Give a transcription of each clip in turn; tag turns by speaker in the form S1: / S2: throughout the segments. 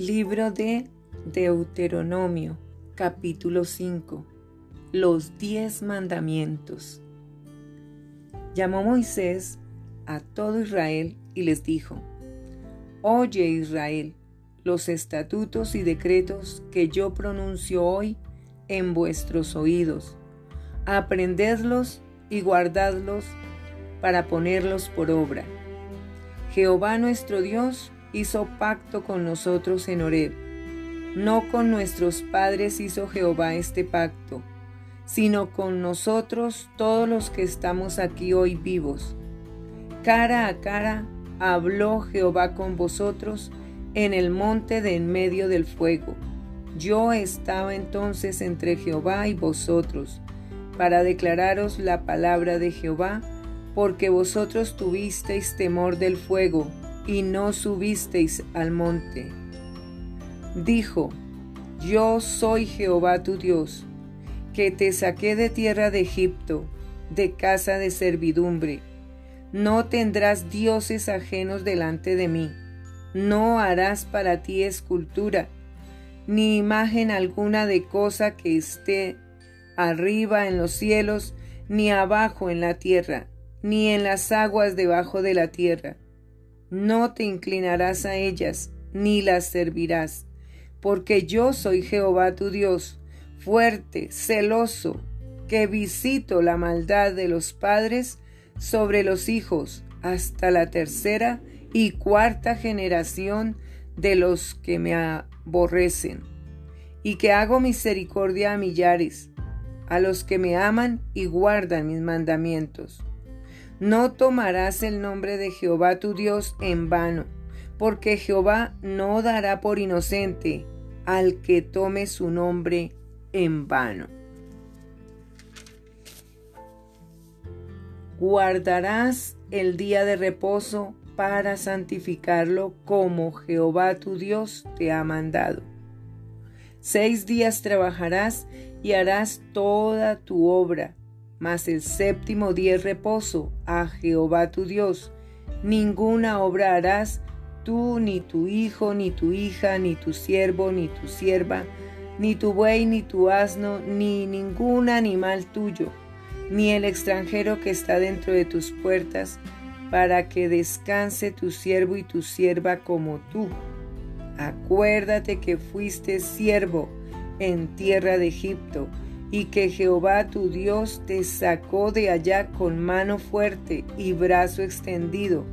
S1: Libro de Deuteronomio, capítulo 5. Los diez mandamientos. Llamó Moisés a todo Israel y les dijo, Oye Israel, los estatutos y decretos que yo pronuncio hoy en vuestros oídos. Aprendedlos y guardadlos para ponerlos por obra. Jehová nuestro Dios hizo pacto con nosotros en Horeb. No con nuestros padres hizo Jehová este pacto, sino con nosotros todos los que estamos aquí hoy vivos. Cara a cara habló Jehová con vosotros en el monte de en medio del fuego. Yo estaba entonces entre Jehová y vosotros, para declararos la palabra de Jehová, porque vosotros tuvisteis temor del fuego y no subisteis al monte. Dijo, Yo soy Jehová tu Dios, que te saqué de tierra de Egipto, de casa de servidumbre. No tendrás dioses ajenos delante de mí. No harás para ti escultura, ni imagen alguna de cosa que esté arriba en los cielos, ni abajo en la tierra, ni en las aguas debajo de la tierra no te inclinarás a ellas, ni las servirás, porque yo soy Jehová tu Dios, fuerte, celoso, que visito la maldad de los padres sobre los hijos hasta la tercera y cuarta generación de los que me aborrecen, y que hago misericordia a millares, a los que me aman y guardan mis mandamientos. No tomarás el nombre de Jehová tu Dios en vano, porque Jehová no dará por inocente al que tome su nombre en vano. Guardarás el día de reposo para santificarlo como Jehová tu Dios te ha mandado. Seis días trabajarás y harás toda tu obra mas el séptimo día es reposo a Jehová tu Dios. Ninguna obra harás tú, ni tu hijo, ni tu hija, ni tu siervo, ni tu sierva, ni tu buey, ni tu asno, ni ningún animal tuyo, ni el extranjero que está dentro de tus puertas, para que descanse tu siervo y tu sierva como tú. Acuérdate que fuiste siervo en tierra de Egipto, y que Jehová tu Dios te sacó de allá con mano fuerte y brazo extendido,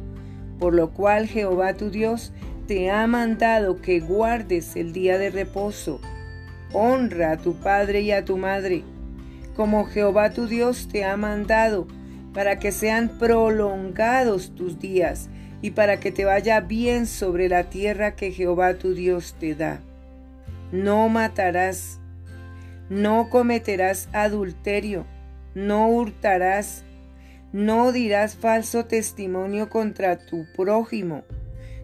S1: por lo cual Jehová tu Dios te ha mandado que guardes el día de reposo. Honra a tu padre y a tu madre, como Jehová tu Dios te ha mandado, para que sean prolongados tus días y para que te vaya bien sobre la tierra que Jehová tu Dios te da. No matarás no cometerás adulterio, no hurtarás, no dirás falso testimonio contra tu prójimo,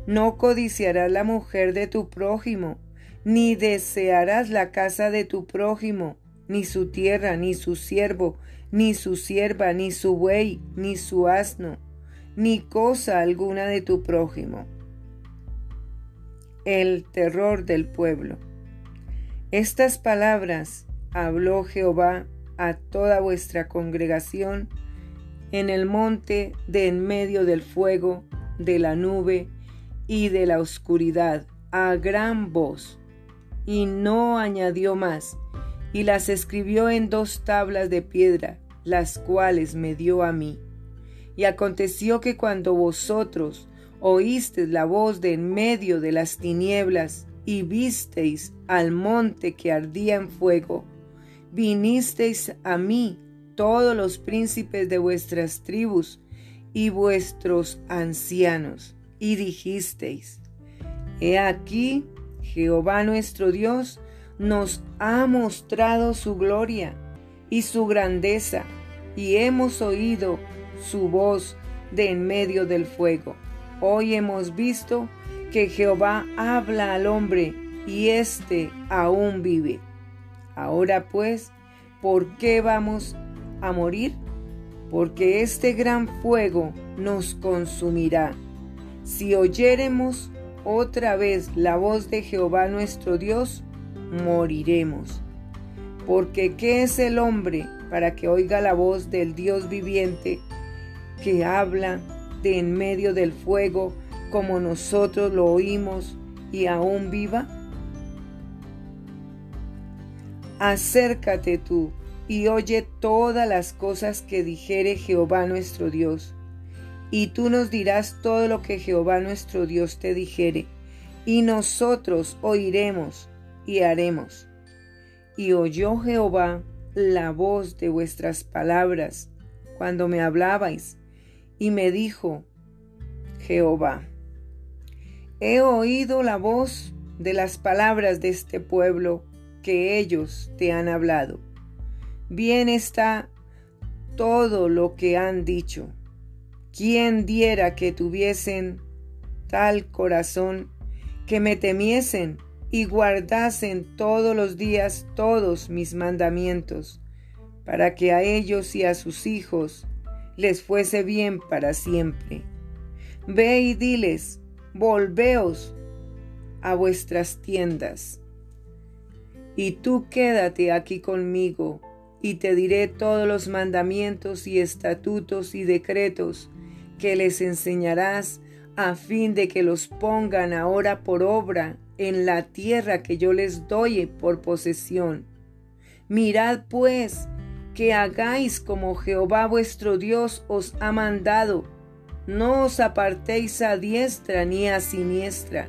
S1: no codiciarás la mujer de tu prójimo, ni desearás la casa de tu prójimo, ni su tierra, ni su siervo, ni su sierva, ni su buey, ni su asno, ni cosa alguna de tu prójimo. El terror del pueblo. Estas palabras habló Jehová a toda vuestra congregación en el monte de en medio del fuego, de la nube y de la oscuridad, a gran voz. Y no añadió más, y las escribió en dos tablas de piedra, las cuales me dio a mí. Y aconteció que cuando vosotros oísteis la voz de en medio de las tinieblas, y visteis al monte que ardía en fuego, vinisteis a mí todos los príncipes de vuestras tribus y vuestros ancianos, y dijisteis, He aquí, Jehová nuestro Dios nos ha mostrado su gloria y su grandeza, y hemos oído su voz de en medio del fuego. Hoy hemos visto que Jehová habla al hombre, y éste aún vive. Ahora pues, ¿por qué vamos a morir? Porque este gran fuego nos consumirá. Si oyéremos otra vez la voz de Jehová nuestro Dios, moriremos. Porque ¿qué es el hombre para que oiga la voz del Dios viviente que habla de en medio del fuego como nosotros lo oímos y aún viva? Acércate tú y oye todas las cosas que dijere Jehová nuestro Dios. Y tú nos dirás todo lo que Jehová nuestro Dios te dijere, y nosotros oiremos y haremos. Y oyó Jehová la voz de vuestras palabras cuando me hablabais, y me dijo, Jehová, he oído la voz de las palabras de este pueblo que ellos te han hablado. Bien está todo lo que han dicho. ¿Quién diera que tuviesen tal corazón que me temiesen y guardasen todos los días todos mis mandamientos, para que a ellos y a sus hijos les fuese bien para siempre? Ve y diles, volveos a vuestras tiendas y tú quédate aquí conmigo, y te diré todos los mandamientos y estatutos y decretos que les enseñarás a fin de que los pongan ahora por obra en la tierra que yo les doy por posesión. Mirad pues que hagáis como Jehová vuestro Dios os ha mandado. No os apartéis a diestra ni a siniestra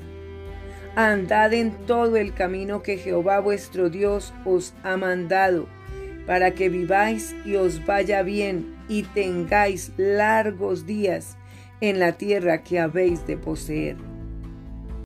S1: Andad en todo el camino que Jehová vuestro Dios os ha mandado, para que viváis y os vaya bien y tengáis largos días en la tierra que habéis de poseer.